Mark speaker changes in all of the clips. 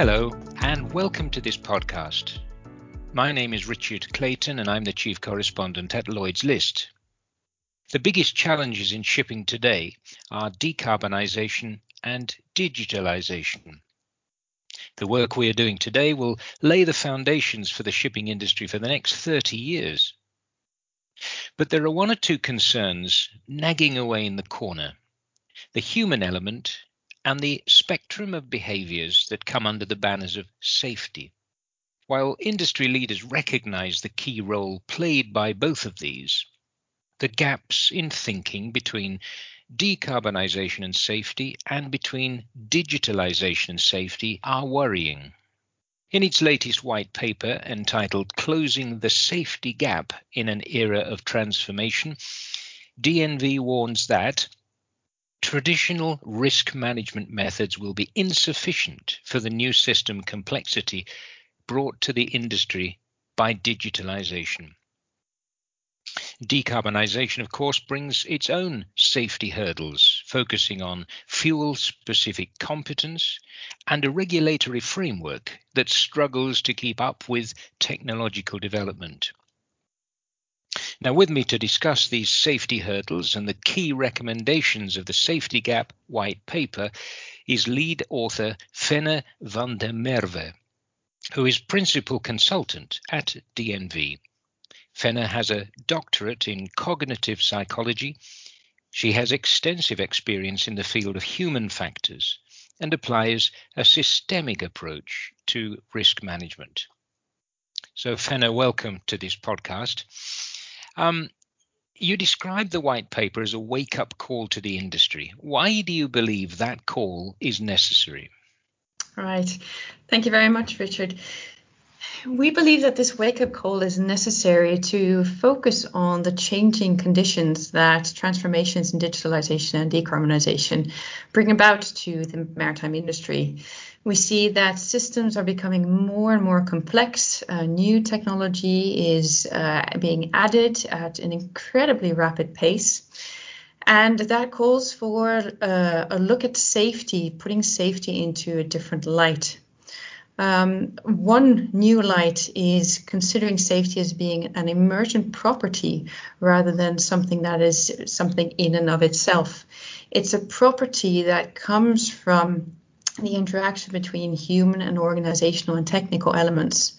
Speaker 1: Hello, and welcome to this podcast. My name is Richard Clayton, and I'm the Chief Correspondent at Lloyd's List. The biggest challenges in shipping today are decarbonisation and digitalisation. The work we are doing today will lay the foundations for the shipping industry for the next 30 years. But there are one or two concerns nagging away in the corner the human element and the spectrum of behaviours that come under the banners of safety. While industry leaders recognise the key role played by both of these, the gaps in thinking between decarbonisation and safety and between digitalisation and safety are worrying. In its latest white paper entitled Closing the Safety Gap in an Era of Transformation, DNV warns that traditional risk management methods will be insufficient for the new system complexity brought to the industry by digitalisation. Decarbonisation, of course, brings its own safety hurdles, focusing on fuel specific competence and a regulatory framework that struggles to keep up with technological development. Now, with me to discuss these safety hurdles and the key recommendations of the Safety Gap White Paper is lead author Fenna van der Merwe, who is principal consultant at DNV. Fenna has a doctorate in cognitive psychology. She has extensive experience in the field of human factors and applies a systemic approach to risk management. So, Fenna, welcome to this podcast. Um, you describe the white paper as a wake up call to the industry. Why do you believe that call is necessary?
Speaker 2: Right. Thank you very much, Richard. We believe that this wake up call is necessary to focus on the changing conditions that transformations in digitalization and decarbonization bring about to the maritime industry. We see that systems are becoming more and more complex. Uh, new technology is uh, being added at an incredibly rapid pace. And that calls for uh, a look at safety, putting safety into a different light. Um, one new light is considering safety as being an emergent property rather than something that is something in and of itself. It's a property that comes from the interaction between human and organizational and technical elements.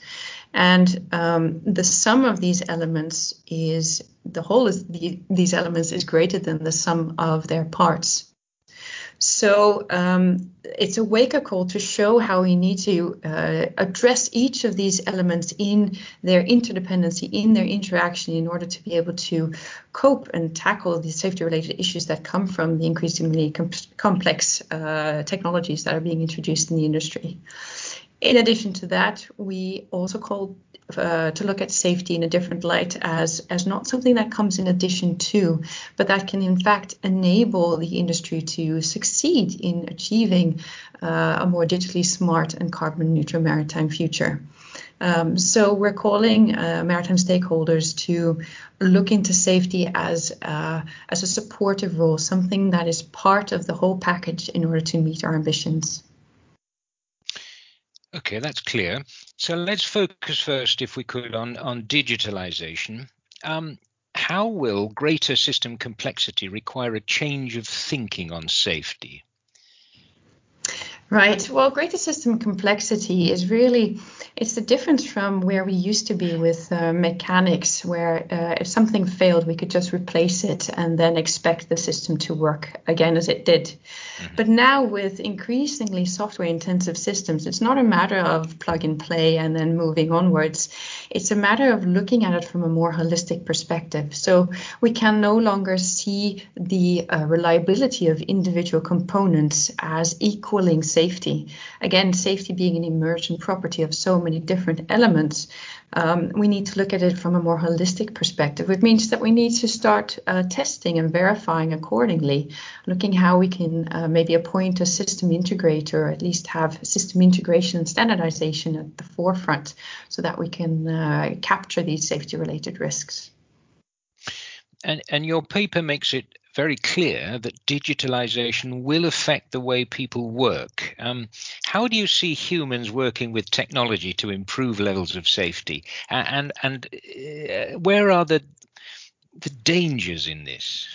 Speaker 2: And um, the sum of these elements is the whole of the, these elements is greater than the sum of their parts. So um, it's a wake up call to show how we need to uh, address each of these elements in their interdependency, in their interaction, in order to be able to cope and tackle the safety related issues that come from the increasingly com- complex uh, technologies that are being introduced in the industry. In addition to that, we also call uh, to look at safety in a different light as as not something that comes in addition to, but that can in fact enable the industry to succeed in achieving uh, a more digitally smart and carbon neutral maritime future. Um, so we're calling uh, maritime stakeholders to look into safety as uh, as a supportive role, something that is part of the whole package in order to meet our ambitions.
Speaker 1: Okay, that's clear. So let's focus first, if we could, on, on digitalization. Um, how will greater system complexity require a change of thinking on safety?
Speaker 2: Right. Well, greater system complexity is really it's the difference from where we used to be with uh, mechanics, where uh, if something failed, we could just replace it and then expect the system to work again as it did. Mm-hmm. But now, with increasingly software intensive systems, it's not a matter of plug and play and then moving onwards. It's a matter of looking at it from a more holistic perspective. So we can no longer see the uh, reliability of individual components as equaling safety. Again, safety being an emergent property of so many different elements, um, we need to look at it from a more holistic perspective, which means that we need to start uh, testing and verifying accordingly, looking how we can uh, maybe appoint a system integrator, or at least have system integration and standardization at the forefront so that we can uh, capture these safety related risks.
Speaker 1: And, and your paper makes it very clear that digitalization will affect the way people work. Um, how do you see humans working with technology to improve levels of safety? And and uh, where are the the dangers in this?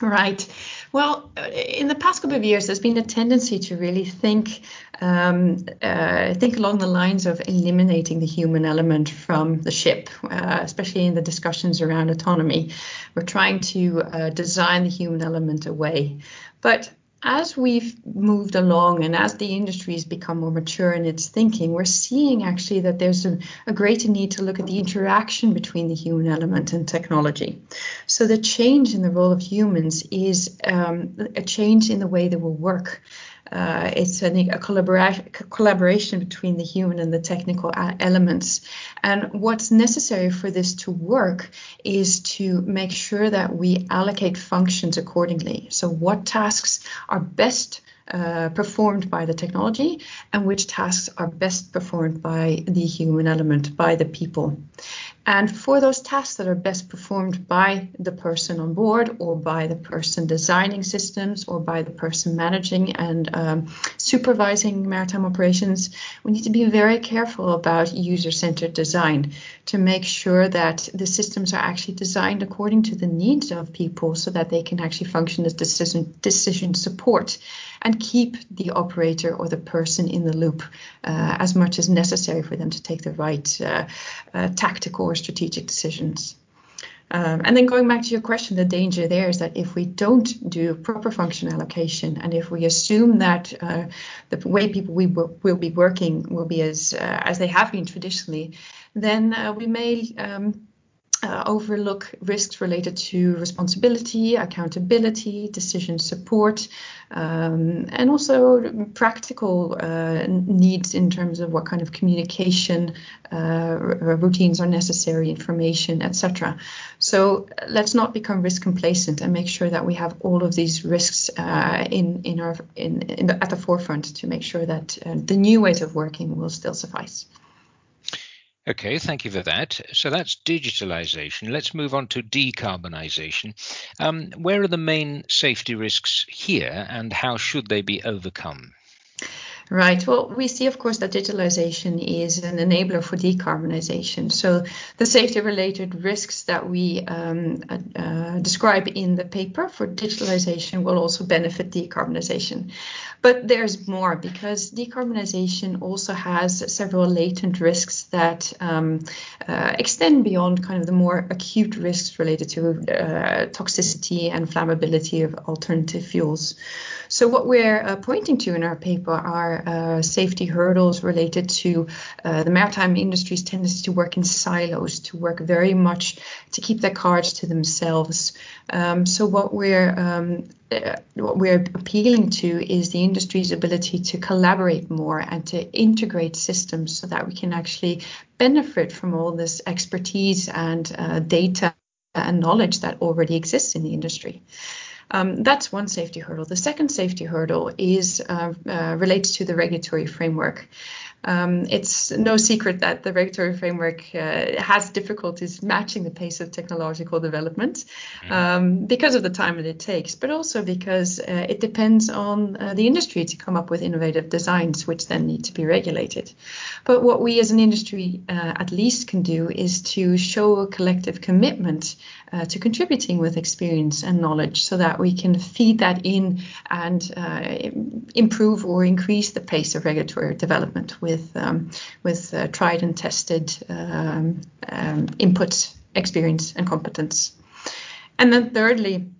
Speaker 2: Right. Well, in the past couple of years, there's been a tendency to really think um, uh, think along the lines of eliminating the human element from the ship, uh, especially in the discussions around autonomy. We're trying to uh, design the human element away, but as we've moved along and as the industry has become more mature in its thinking, we're seeing actually that there's a, a, greater need to look at the interaction between the human element and technology. So the change in the role of humans is um, a change in the way they will work. Uh, it's a, a collabora- collaboration between the human and the technical elements. And what's necessary for this to work is to make sure that we allocate functions accordingly. So, what tasks are best uh, performed by the technology and which tasks are best performed by the human element, by the people. And for those tasks that are best performed by the person on board or by the person designing systems or by the person managing and um, supervising maritime operations, we need to be very careful about user centered design to make sure that the systems are actually designed according to the needs of people so that they can actually function as decision, decision support and keep the operator or the person in the loop uh, as much as necessary for them to take the right uh, uh, tactical or strategic decisions. Um, and then going back to your question, the danger there is that if we don't do proper function allocation and if we assume that uh, the way people we w- will be working will be as uh, as they have been traditionally, then uh, we may um, uh, overlook risks related to responsibility, accountability, decision support, um, and also practical uh, needs in terms of what kind of communication uh, routines are necessary, information, etc. So let's not become risk complacent and make sure that we have all of these risks uh, in in our in, in the, at the forefront to make sure that uh, the new ways of working will still suffice.
Speaker 1: Okay, thank you for that. So that's digitalization. Let's move on to decarbonisation. Um, where are the main safety risks here and how should they be overcome?
Speaker 2: Right. Well, we see, of course, that digitalization is an enabler for decarbonization. So the safety-related risks that we um, uh, uh, describe in the paper for digitalization will also benefit decarbonization. But there's more because decarbonization also has several latent risks that um, uh, extend beyond kind of the more acute risks related to uh, toxicity and flammability of alternative fuels. So what we're uh, pointing to in our paper are uh, safety hurdles related to uh, the maritime industry's tendency to work in silos, to work very much to keep their cards to themselves. Um, so what we're um, uh, what we're appealing to is the industry's ability to collaborate more and to integrate systems so that we can actually benefit from all this expertise and uh, data and knowledge that already exists in the industry. Um, that's one safety hurdle. The second safety hurdle is uh, uh, relates to the regulatory framework. Um, it's no secret that the regulatory framework uh, has difficulties matching the pace of technological development mm-hmm. um, because of the time that it takes, but also because uh, it depends on uh, the industry to come up with innovative designs, which then need to be regulated. But what we as an industry uh, at least can do is to show a collective commitment uh, to contributing with experience and knowledge so that we can feed that in and uh, improve or increase the pace of regulatory development with, um, with uh, tried and tested um, um, inputs, experience, and competence. And then thirdly,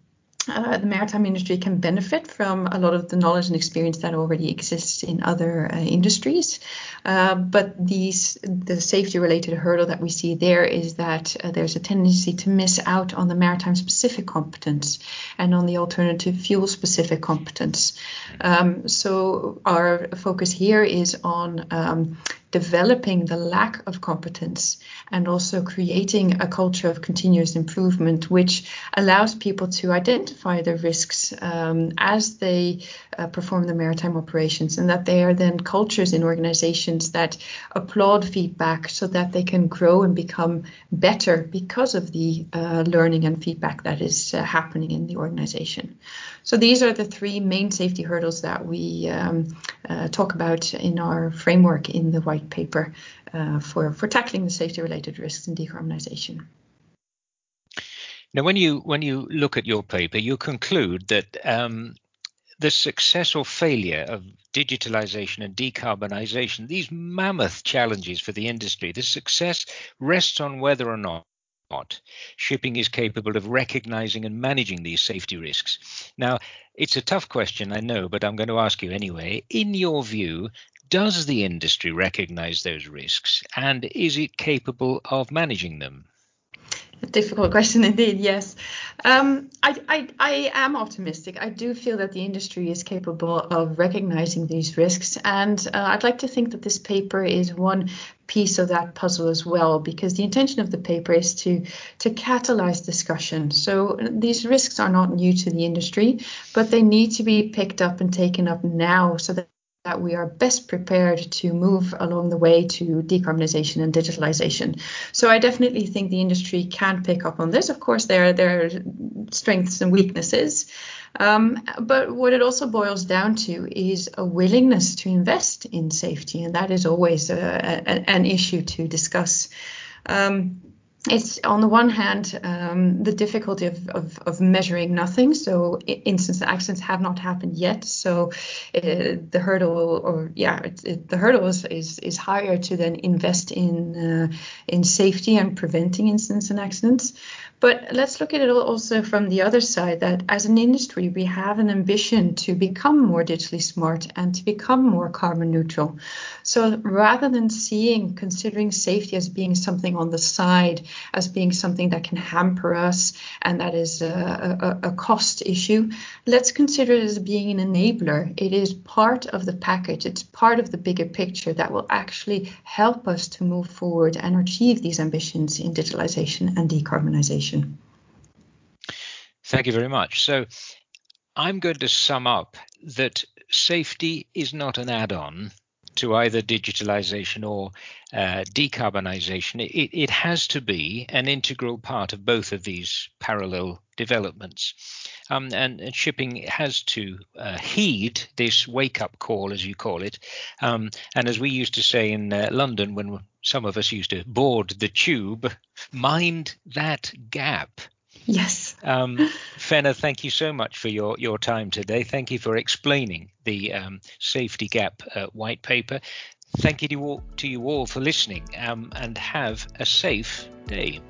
Speaker 2: uh, the maritime industry can benefit from a lot of the knowledge and experience that already exists in other uh, industries. Uh, but these, the safety related hurdle that we see there is that uh, there's a tendency to miss out on the maritime specific competence and on the alternative fuel specific competence. Um, so our focus here is on um, developing the lack of competence and also creating a culture of continuous improvement, which allows people to identify the risks um, as they uh, perform the maritime operations, and that they are then cultures in organizations that applaud feedback so that they can grow and become better because of the uh, learning and feedback that is uh, happening in the organization. So these are the three main safety hurdles that we um, uh, talk about in our framework in the white paper uh, for, for tackling the safety related risks in decarbonization.
Speaker 1: Now, when you when you look at your paper, you conclude that um, the success or failure of digitalization and decarbonization, these mammoth challenges for the industry, the success rests on whether or not shipping is capable of recognizing and managing these safety risks. Now, it's a tough question, I know, but I'm going to ask you anyway. In your view, does the industry recognize those risks and is it capable of managing them?
Speaker 2: Difficult question indeed, yes. Um, I, I, I, am optimistic. I do feel that the industry is capable of recognizing these risks. And uh, I'd like to think that this paper is one piece of that puzzle as well, because the intention of the paper is to, to catalyze discussion. So these risks are not new to the industry, but they need to be picked up and taken up now so that that we are best prepared to move along the way to decarbonization and digitalization. So I definitely think the industry can pick up on this. Of course, there, there are strengths and weaknesses. Um, but what it also boils down to is a willingness to invest in safety, and that is always a, a, an issue to discuss. Um, it's on the one hand um, the difficulty of, of, of, measuring nothing. So instance accidents have not happened yet. So uh, the hurdle, or yeah, it, it, the hurdle is, is, is higher to then invest in uh, in safety and preventing incidents and accidents. But let's look at it also from the other side that as an industry, we have an ambition to become more digitally smart and to become more carbon neutral. So rather than seeing, considering safety as being something on the side, as being something that can hamper us and that is a, a, a cost issue, let's consider it as being an enabler. It is part of the package, it's part of the bigger picture that will actually help us to move forward and achieve these ambitions in digitalization and decarbonization.
Speaker 1: Thank you very much. So I'm going to sum up that safety is not an add on to either digitalization or uh, decarbonization. It, it, has to be an integral part of both of these parallel developments. Um, and, and, shipping has to uh, heed this wake up call, as you call it. Um, and as we used to say in uh, London when some of us used to board the tube, mind that gap.
Speaker 2: Yes.
Speaker 1: Um, Fenna, thank you so much for your, your time today. Thank you for explaining the um, safety gap uh, white paper. Thank you to, all, to you all for listening um, and have a safe day.